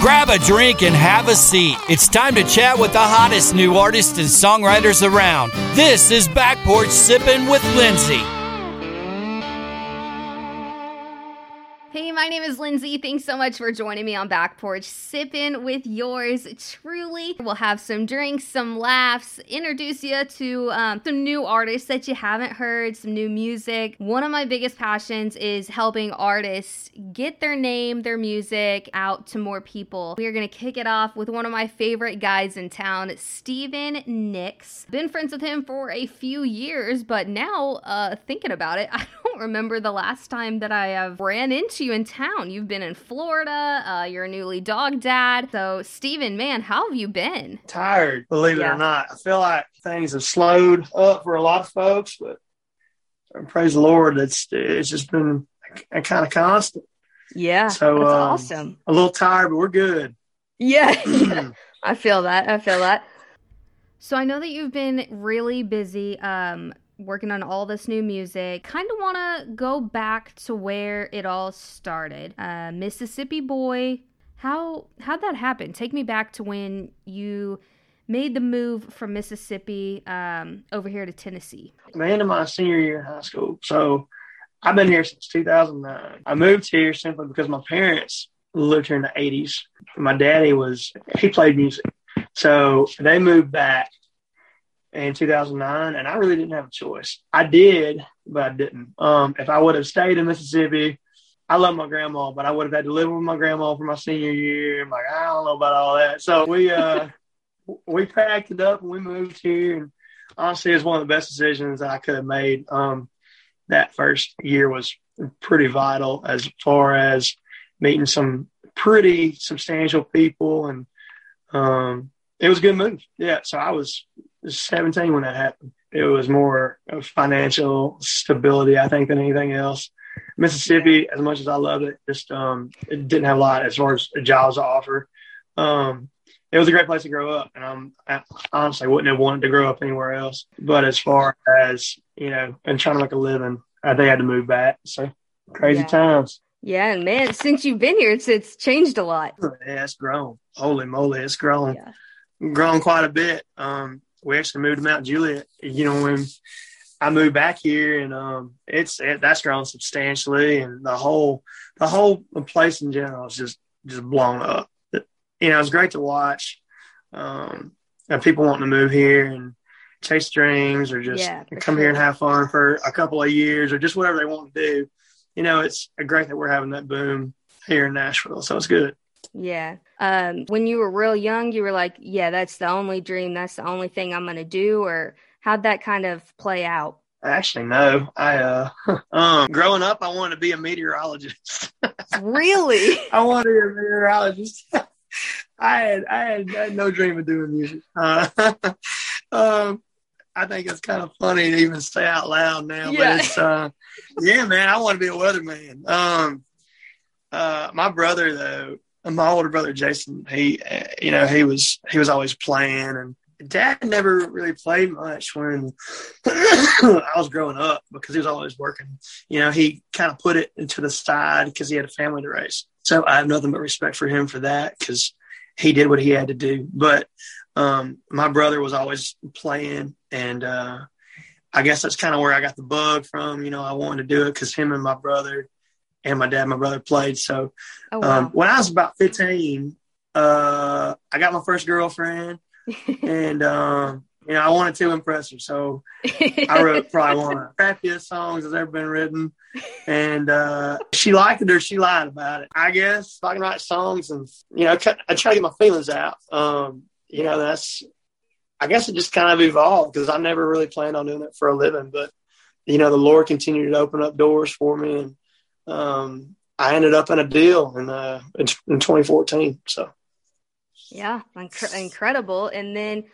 Grab a drink and have a seat. It's time to chat with the hottest new artists and songwriters around. This is Back Porch Sippin' with Lindsay. My name is Lindsay. Thanks so much for joining me on Back Porch, sipping with yours truly. We'll have some drinks, some laughs, introduce you to um, some new artists that you haven't heard, some new music. One of my biggest passions is helping artists get their name, their music out to more people. We are going to kick it off with one of my favorite guys in town, Stephen Nix. Been friends with him for a few years, but now, uh, thinking about it, I don't remember the last time that I have ran into you in town. You've been in Florida. Uh, you're a newly dog dad. So, Steven, man, how have you been? Tired, believe yeah. it or not. I feel like things have slowed up for a lot of folks, but praise the Lord, it's it's just been a, a kind of constant. Yeah, so um, awesome. A little tired, but we're good. Yeah, yeah, I feel that. I feel that. So I know that you've been really busy um, working on all this new music. Kind of want to go back to where it all started. Uh, Mississippi Boy. How how'd that happen? Take me back to when you made the move from Mississippi um, over here to Tennessee. The end of my senior year in high school. So I've been here since 2009. I moved here simply because my parents lived here in the 80s. My daddy was, he played music. So they moved back in 2009, and I really didn't have a choice. I did, but I didn't. Um, if I would have stayed in Mississippi, I love my grandma, but I would have had to live with my grandma for my senior year. I'm like, I don't know about all that. So we uh, we packed it up and we moved here. And honestly, it was one of the best decisions I could have made. Um, that first year was pretty vital as far as meeting some pretty substantial people and um, it was a good move. Yeah. So I was 17 when that happened. It was more of financial stability, I think, than anything else. Mississippi, as much as I loved it, just um, it didn't have a lot as far as jobs to offer. Um, it was a great place to grow up, and I'm, I honestly wouldn't have wanted to grow up anywhere else. But as far as you know, and trying to make a living, uh, they had to move back. So crazy yeah. times. Yeah, and man, since you've been here, it's it's changed a lot. Yeah, it's grown. Holy moly, it's grown. Yeah. Grown quite a bit. Um, we actually moved to Mount Juliet. You know, when I moved back here, and um, it's it, that's grown substantially, and the whole the whole place in general is just just blown up. You know, it's great to watch. Um, and people wanting to move here and chase dreams, or just yeah, come sure. here and have fun for a couple of years, or just whatever they want to do. You know, it's great that we're having that boom here in Nashville, so it's good. Yeah. Um, when you were real young, you were like, yeah, that's the only dream. That's the only thing I'm going to do. Or how'd that kind of play out? Actually, no. I, uh, um, growing up, I wanted to be a meteorologist. really? I wanted to be a meteorologist. I had, I had, I had no dream of doing music. Uh, um, I think it's kind of funny to even say out loud now, yeah. but it's, uh, yeah, man, I want to be a weatherman. Um, uh, my brother though, my older brother Jason, he, you know, he was he was always playing, and Dad never really played much when I was growing up because he was always working. You know, he kind of put it into the side because he had a family to raise. So I have nothing but respect for him for that because he did what he had to do. But um, my brother was always playing, and uh, I guess that's kind of where I got the bug from. You know, I wanted to do it because him and my brother and my dad, and my brother played. So oh, wow. um, when I was about 15, uh, I got my first girlfriend, and um, you know I wanted to impress her, so I wrote probably one of the crappiest songs that's ever been written. And uh, she liked it or she lied about it. I guess I can write songs and you know I try to get my feelings out. Um, you know that's I guess it just kind of evolved because I never really planned on doing it for a living, but you know the Lord continued to open up doors for me and um, I ended up in a deal in, uh, in, in 2014. So, yeah, inc- incredible. And then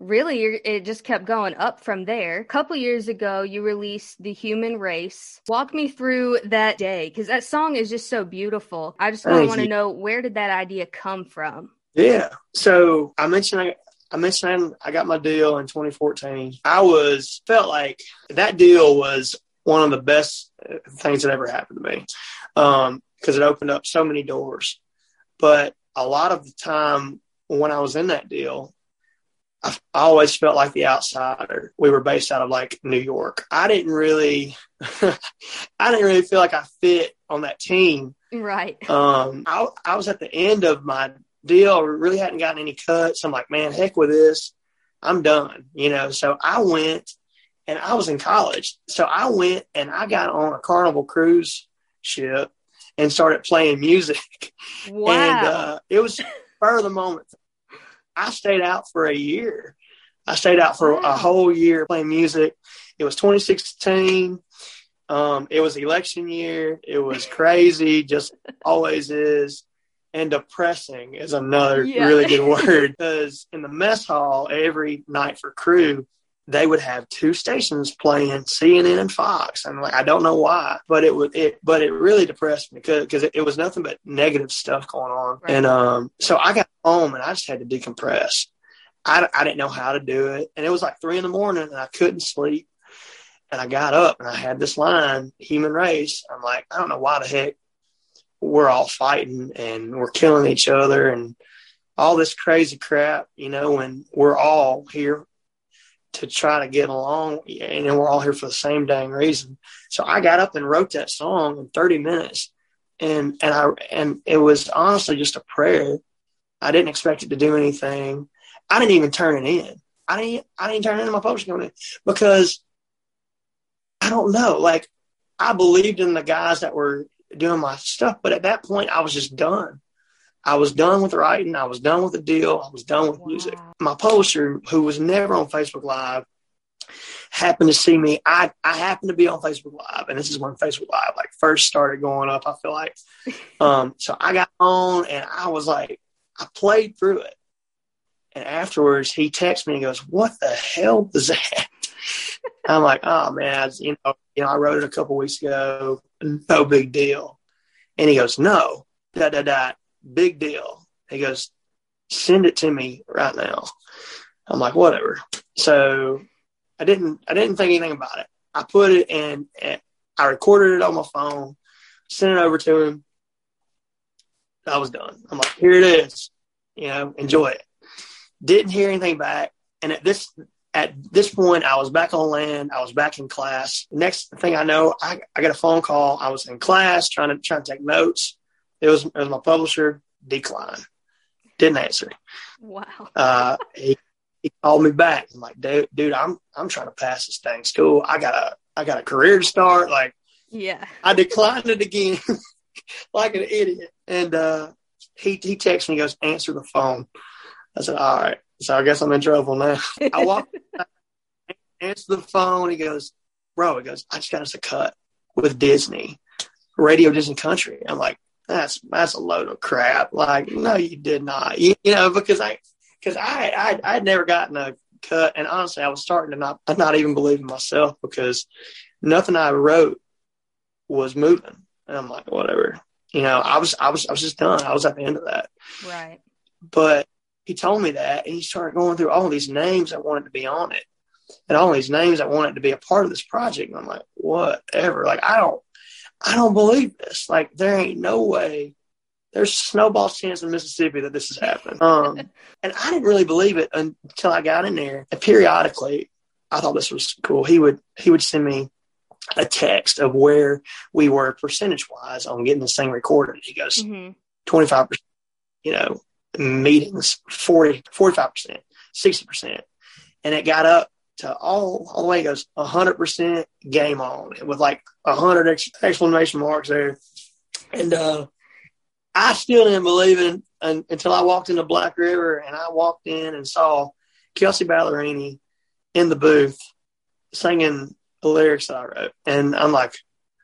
really it just kept going up from there. A couple years ago, you released The Human Race. Walk me through that day because that song is just so beautiful. I just want to know where did that idea come from? Yeah. So I mentioned I, I mentioned I got my deal in 2014. I was felt like that deal was one of the best things that ever happened to me because um, it opened up so many doors. But a lot of the time when I was in that deal, I, I always felt like the outsider. We were based out of like New York. I didn't really, I didn't really feel like I fit on that team. Right. Um, I, I was at the end of my deal. Really hadn't gotten any cuts. I'm like, man, heck with this. I'm done. You know. So I went, and I was in college. So I went and I got on a Carnival cruise ship and started playing music. Wow. And uh, it was spur of the moment. I stayed out for a year. I stayed out for wow. a whole year playing music. It was 2016. Um, it was election year. It was crazy, just always is. And depressing is another yeah. really good word because in the mess hall every night for crew, they would have two stations playing CNN and Fox. And like, I don't know why, but it was it, but it really depressed me because it, it, was nothing but negative stuff going on. Right. And um, so I got home and I just had to decompress. I, I didn't know how to do it, and it was like three in the morning, and I couldn't sleep. And I got up and I had this line, human race. I'm like, I don't know why the heck we're all fighting and we're killing each other and all this crazy crap, you know, and we're all here to try to get along and we're all here for the same dang reason. So I got up and wrote that song in 30 minutes and and I and it was honestly just a prayer. I didn't expect it to do anything. I didn't even turn it in. I didn't I didn't turn in my publishing company because I don't know. Like I believed in the guys that were doing my stuff, but at that point I was just done. I was done with writing. I was done with the deal. I was done with music. My publisher, who was never on Facebook Live, happened to see me. I, I happened to be on Facebook Live, and this is when Facebook Live like first started going up. I feel like, um, so I got on, and I was like, I played through it, and afterwards he texts me and goes, "What the hell is that?" I'm like, "Oh man, you know, you know, I wrote it a couple weeks ago. No big deal." And he goes, "No, da da da big deal. He goes, send it to me right now. I'm like, whatever. So I didn't, I didn't think anything about it. I put it in, eh, I recorded it on my phone, sent it over to him. I was done. I'm like, here it is, you know, enjoy it. Didn't hear anything back. And at this, at this point, I was back on land. I was back in class. Next thing I know, I, I got a phone call. I was in class trying to trying to take notes. It was, it was my publisher, decline. Didn't answer. Wow. Uh, he, he called me back. I'm like, dude, dude, I'm I'm trying to pass this thing school. I got a I got a career to start. Like, yeah. I declined it again, like an idiot. And uh, he he texts me, he goes, answer the phone. I said, all right. So I guess I'm in trouble now. I walk, answer the phone. He goes, bro. He goes, I just got us a cut with Disney, Radio Disney Country. I'm like, that's that's a load of crap. Like, no, you did not. You, you know, because I because I I I'd never gotten a cut, and honestly, I was starting to not not even believe in myself because nothing I wrote was moving, and I'm like, whatever. You know, I was I was I was just done. I was at the end of that. Right. But he told me that, and he started going through all these names that wanted to be on it, and all these names that wanted to be a part of this project. And I'm like, whatever. Like, I don't I don't believe this. Like, there ain't no way. There's snowball's chance in Mississippi that this is happening. Um, and I didn't really believe it until I got in there. And periodically, I thought this was cool. He would he would send me a text of where we were percentage wise on getting this thing recorded. He goes, mm-hmm. 25 percent, you know, meetings, 40, 45 percent, 60 percent, and it got up to all all the way goes hundred percent game on with like hundred ex- exclamation marks there, and uh, I still didn't believe it until I walked into Black River and I walked in and saw Kelsea Ballerini in the booth singing the lyrics that I wrote, and I'm like,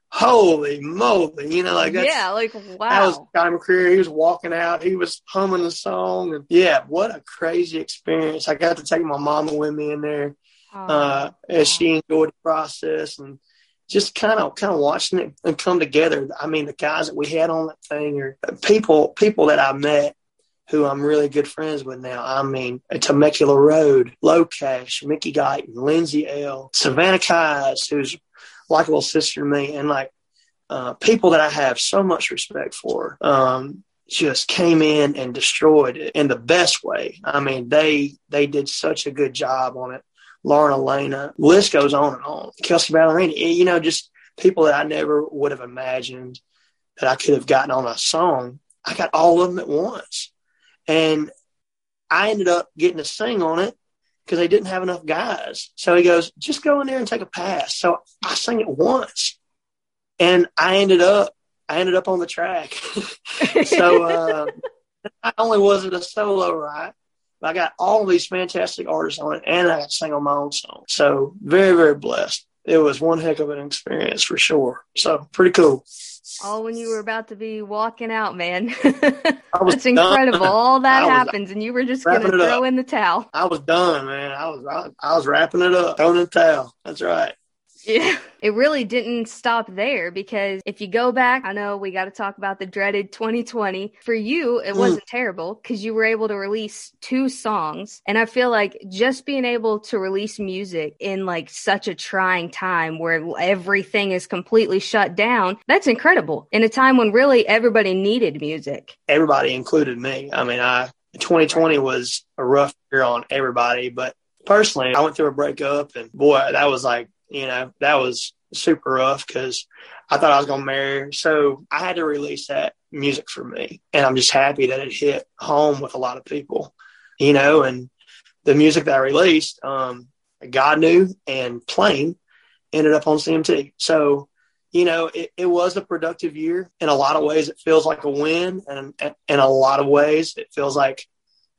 holy moly, you know, like that's, yeah, like wow. That was time of career. He was walking out, he was humming the song, and yeah, what a crazy experience. I got to take my mama with me in there uh, as she enjoyed the process and just kind of kind of watching it and come together. I mean, the guys that we had on that thing are people people that I met who I'm really good friends with now. I mean, Temecula Road, LOCASH, Mickey Guyton, Lindsay Ell, Savannah Keyes, who's like a little sister to me, and like uh, people that I have so much respect for. Um, just came in and destroyed it in the best way. I mean, they they did such a good job on it. Lauren Alaina, list goes on and on. Kelsea Ballerini, you know, just people that I never would have imagined that I could have gotten on a song. I got all of them at once. And I ended up getting to sing on it because they didn't have enough guys. So he goes, just go in there and take a pass. So I sang it once and I ended up, I ended up on the track. so, uh, not only was it a solo, right? I got all these fantastic artists on it, and I got to sing on my own song. So very, very blessed. It was one heck of an experience for sure. So pretty cool. All when you were about to be walking out, man. That's incredible. Done. All that happens, and you were just going to throw up. in the towel. I was done, man. I was I, I was wrapping it up, throwing the towel. That's right. Yeah. It really didn't stop there because if you go back, I know we got to talk about the dreaded 2020. For you, it mm. wasn't terrible because you were able to release two songs. And I feel like just being able to release music in like such a trying time where everything is completely shut down, that's incredible in a time when really everybody needed music. Everybody included me. I mean, I 2020 was a rough year on everybody, but personally, I went through a breakup and boy, that was like you know, that was super rough because I thought I was going to marry her. So I had to release that music for me. And I'm just happy that it hit home with a lot of people, you know, and the music that I released, um, God knew and plain ended up on CMT. So, you know, it, it was a productive year. In a lot of ways, it feels like a win. And in a lot of ways, it feels like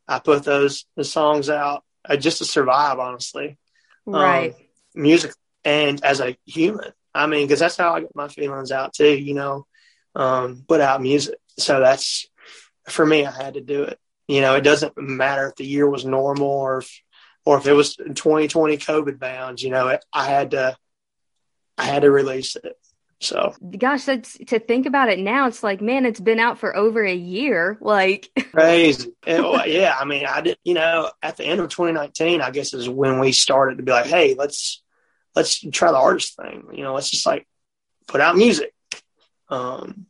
I put those the songs out uh, just to survive, honestly. Right. Um, music and as a human. I mean, because that's how I get my feelings out too, you know, um, put out music. So that's for me, I had to do it. You know, it doesn't matter if the year was normal or if, or if it was 2020 COVID bounds, you know, I had to, I had to release it. So, gosh, that's to think about it now. It's like, man, it's been out for over a year. Like, crazy. yeah. I mean, I did, you know, at the end of 2019, I guess is when we started to be like, hey, let's, let's try the artist thing. You know, let's just like put out music. Um,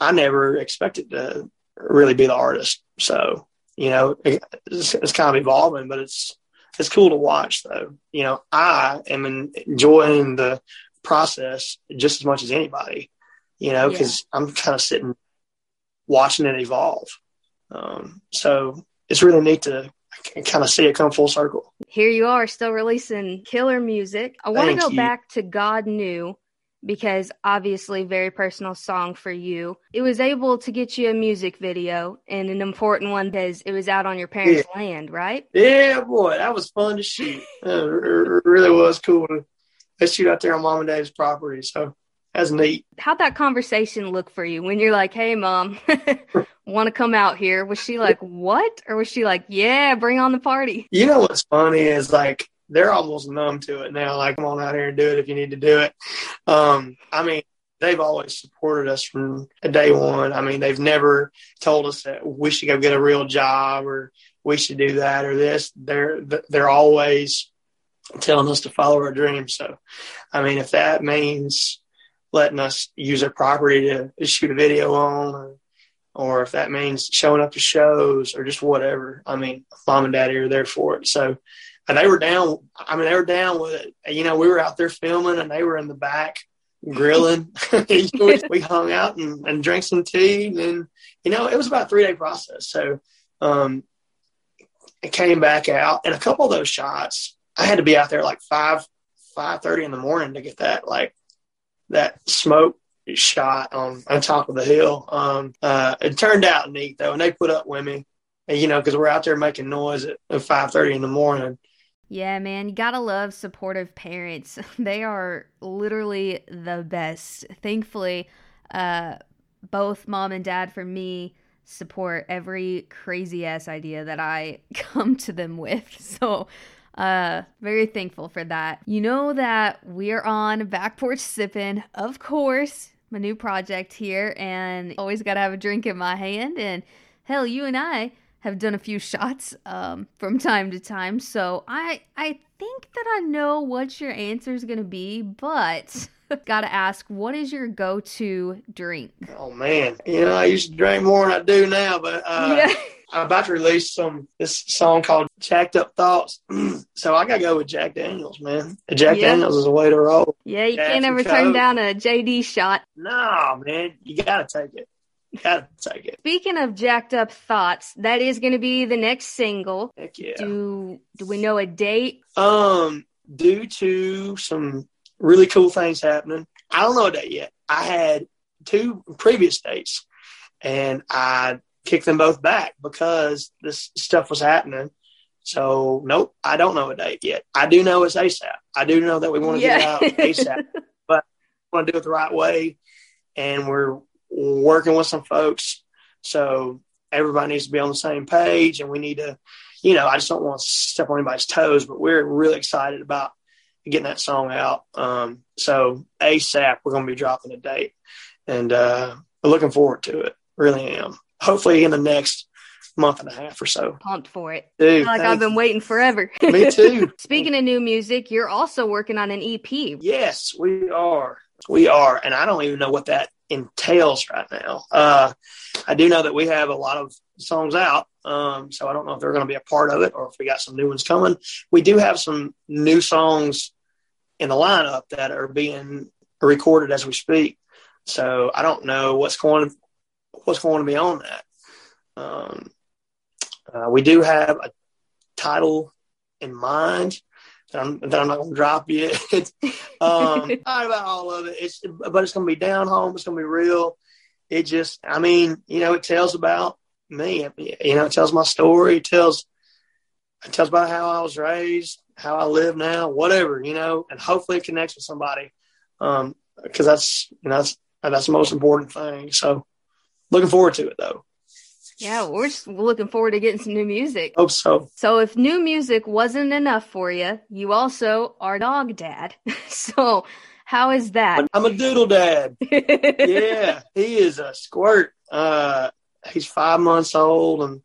I never expected to really be the artist. So, you know, it's, it's, kind of evolving, but it's, it's cool to watch though. You know, I am enjoying the process just as much as anybody, you know, because yeah. I'm kind of sitting watching it evolve. Um, so it's really neat to kind of see it come full circle. Here you are, still releasing killer music. I want to go you. back to God Knew because obviously very personal song for you. It was able to get you a music video and an important one because it was out on your parents' yeah. land, right? Yeah, boy, that was fun to shoot. it really was cool to shoot out there on mom and dad's property. So that's neat. How'd that conversation look for you when you're like, "Hey, mom, want to come out here?" Was she like, "What?" or was she like, "Yeah, bring on the party"? You know what's funny is like they're almost numb to it now. Like, come on out here and do it if you need to do it. Um, I mean, they've always supported us from day one. I mean, they've never told us that we should go get a real job or we should do that or this. They're they're always telling us to follow our dreams. So, I mean, if that means letting us use their property to shoot a video on, or, or if that means showing up to shows or just whatever. I mean, mom and daddy are there for it. So they were down. I mean, they were down with it. You know, we were out there filming and they were in the back grilling. we hung out and, and drank some tea. And, you know, it was about three day process. So, um, it came back out and a couple of those shots, I had to be out there like five, five thirty in the morning to get that like that smoke shot on on top of the hill. Um, uh, it turned out neat though, and they put up with me, you know, because we're out there making noise at, at five thirty in the morning. Yeah, man, you gotta love supportive parents. They are literally the best. Thankfully, uh, both mom and dad for me support every crazy ass idea that I come to them with. So uh, very thankful for that. You know that we're on Back Porch Sipping, of course, my new project here, and always got to have a drink in my hand. And hell, you and I have done a few shots um, from time to time, so I I think that I know what your answer is going to be, but Gotta ask, what is your go to drink? Oh, man. You know, I used to drink more than I do now, but uh, yeah. I'm about to release some this song called Jacked Up Thoughts. so I gotta go with Jack Daniels, man. Jack yeah. Daniels is a way to roll. Yeah, you can't ever turn down a JD shot. No, man, you gotta take it. You gotta take it. Speaking of jacked up thoughts, that is gonna be the next single. Heck yeah. Do do we know a date? Um, due to some really cool things happening. I don't know a date yet. I had two previous dates and I kick them both back because this stuff was happening. So nope, I don't know a date yet. I do know it's ASAP. I do know that we want to yeah. get out ASAP, but we want to do it the right way. And we're working with some folks. So everybody needs to be on the same page and we need to, you know, I just don't want to step on anybody's toes, but we're really excited about getting that song out. Um, so ASAP, we're going to be dropping a date and, uh, looking forward to it. Really am hopefully in the next month and a half or so. Pumped for it. Dude, like I've been waiting forever. Me too. Speaking of new music, you're also working on an EP. Yes, we are. We are. And I don't even know what that entails right now. Uh, I do know that we have a lot of songs out. Um, so I don't know if they're going to be a part of it or if we got some new ones coming. We do have some new songs in the lineup that are being recorded as we speak. So I don't know what's going what's going to be on that. Um, uh, we do have a title in mind that I'm, that I'm not going to drop yet. um, about all of it. It's, but it's going to be down home. It's going to be real. It just, I mean, you know, it tells about me. You know, it tells my story. It tells, it tells about how I was raised, how I live now, whatever, you know, and hopefully it connects with somebody. Um, cause that's, you know, that's, that's the most important thing. So, looking forward to it though. Yeah, we're just looking forward to getting some new music. Hope so. So, if new music wasn't enough for you, you also are dog dad. so, how is that? I'm a doodle dad. yeah, he is a squirt. Uh, he's five months old, and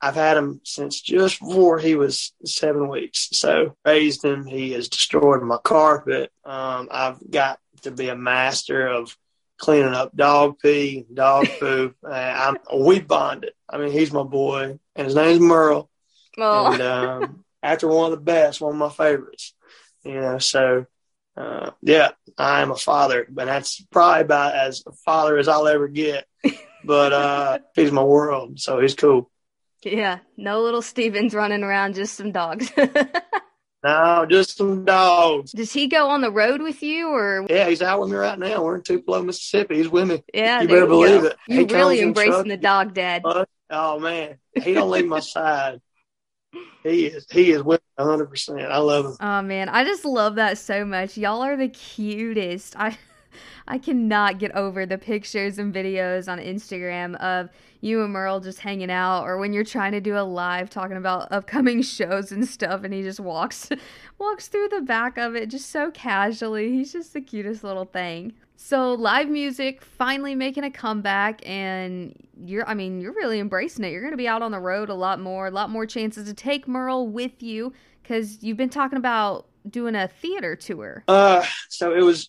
I've had him since just before he was seven weeks. So, raised him. He has destroyed my carpet. Um, I've got to be a master of cleaning up dog pee, dog poop. I'm, we bonded. I mean, he's my boy, and his name's Merle. Oh. And um, after one of the best, one of my favorites. You know, so uh, yeah, I am a father, but that's probably about as a father as I'll ever get. But uh, he's my world, so he's cool. Yeah, no little Stevens running around, just some dogs. No, just some dogs. Does he go on the road with you, or? Yeah, he's out with me right now. We're in Tupelo, Mississippi. He's with me. Yeah, you better believe go. it. You really embracing the dog, Dad. oh man, he don't leave my side. He is. He is with me 100. percent I love him. Oh man, I just love that so much. Y'all are the cutest. I. I cannot get over the pictures and videos on Instagram of you and Merle just hanging out or when you're trying to do a live talking about upcoming shows and stuff and he just walks walks through the back of it just so casually. He's just the cutest little thing. So live music finally making a comeback and you're I mean, you're really embracing it. You're going to be out on the road a lot more, a lot more chances to take Merle with you cuz you've been talking about doing a theater tour? Uh, so it was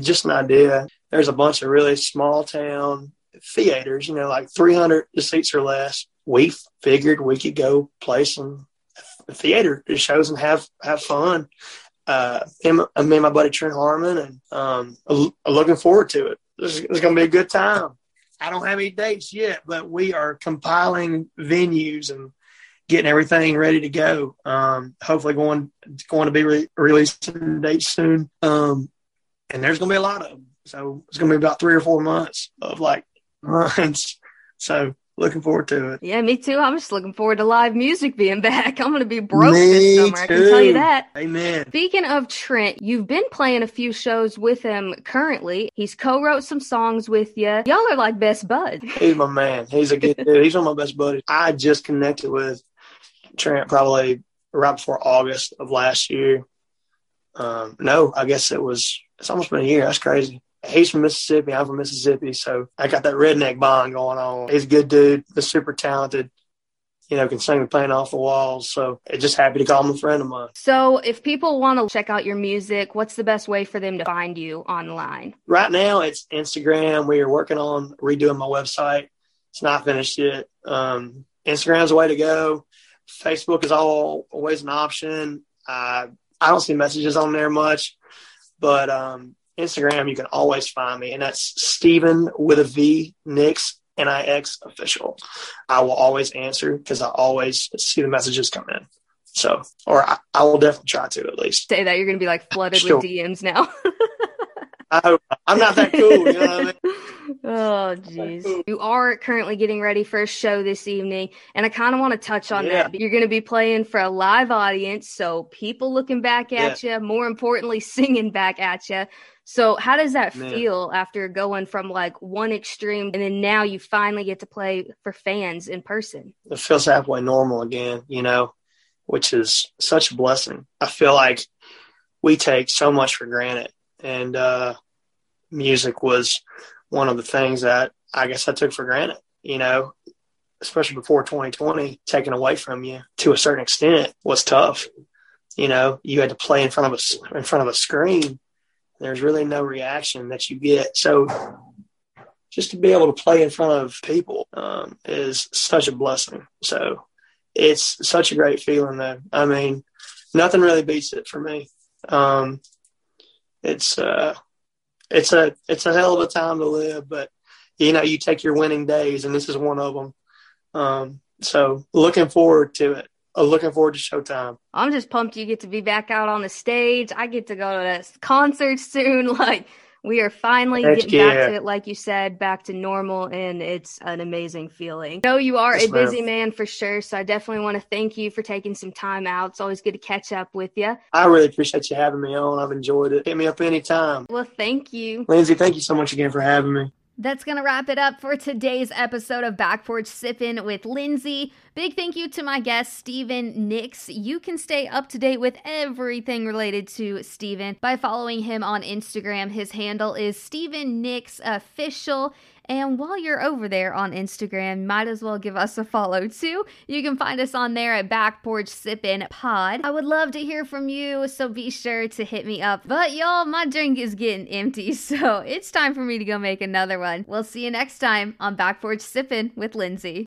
just an idea. There's a bunch of really small town theaters, you know, like 300 seats or less. We figured we could go play some theater shows and have have fun. Uh, him, uh, me and my buddy Trent Harmon, and um, looking forward to it. It's, it's going to be a good time. I don't have any dates yet, but we are compiling venues and getting everything ready to go. Um, hopefully, going going to be re- releasing dates soon. Um, and there's going to be a lot of them. So it's going to be about three or four months of like months. So looking forward to it. Yeah, me too. I'm just looking forward to live music being back. I'm going to be broke me this summer. Too. I can tell you that. Amen. Speaking of Trent, you've been playing a few shows with him currently. He's co-wrote some songs with you. Y'all are like best buds. He's my man. He's a good dude. He's one of my best buddies. I just connected with Trent probably right before August of last year. Um, no, I guess it was, it's almost been a year. That's crazy. He's from Mississippi. I'm from Mississippi. So I got that redneck bond going on. He's a good dude. He's super talented. you know, can sing the paint off the walls. So just happy to call him a friend of mine. So if people want to check out your music, what's the best way for them to find you online? Right now it's Instagram. We are working on redoing my website. It's not finished yet. Um, Instagram's the way to go. Facebook is all, always an option. Uh, I don't see messages on there much, but um, Instagram, you can always find me, and that's Stephen with a V, Nix NIX official. I will always answer because I always see the messages come in. So, or I, I will definitely try to at least. Say that you're going to be like flooded sure. with DMs now. I, am not that cool. You know what I mean? Oh, jeez. You are currently getting ready for a show this evening, and I kind of want to touch on yeah. that. You're going to be playing for a live audience, so people looking back at yeah. you, more importantly, singing back at you. So how does that Man. feel after going from like one extreme and then now you finally get to play for fans in person? It feels halfway normal again, you know, which is such a blessing. I feel like we take so much for granted and uh, music was one of the things that I guess I took for granted, you know, especially before 2020 taken away from you to a certain extent was tough. You know, you had to play in front of a, in front of a screen there's really no reaction that you get. So just to be able to play in front of people um, is such a blessing. So it's such a great feeling though. I mean, nothing really beats it for me. Um, it's uh, it's a it's a hell of a time to live, but you know, you take your winning days, and this is one of them. Um, so looking forward to it. I'm looking forward to Showtime. I'm just pumped you get to be back out on the stage. I get to go to this concert soon. Like we are finally Heck getting yeah. back to it, like you said, back to normal, and it's an amazing feeling. I know you are yes, a busy ma'am. man for sure, so I definitely want to thank you for taking some time out. It's always good to catch up with you. I really appreciate you having me on. I've enjoyed it. Hit me up anytime. Well, thank you. Lindsay, thank you so much again for having me. That's going to wrap it up for today's episode of Back Porch Sippin' with Lindsay. Big thank you to my guest, Stephen Nix. You can stay up to date with everything related to Stephen by following him on Instagram. His handle is Stephen Nix Official. And while you're over there on Instagram, might as well give us a follow too. You can find us on there at Back Porch Sippin' Pod. I would love to hear from you, so be sure to hit me up. But y'all, my drink is getting empty, so it's time for me to go make another one. We'll see you next time on Back Porch Sippin' with Lindsay.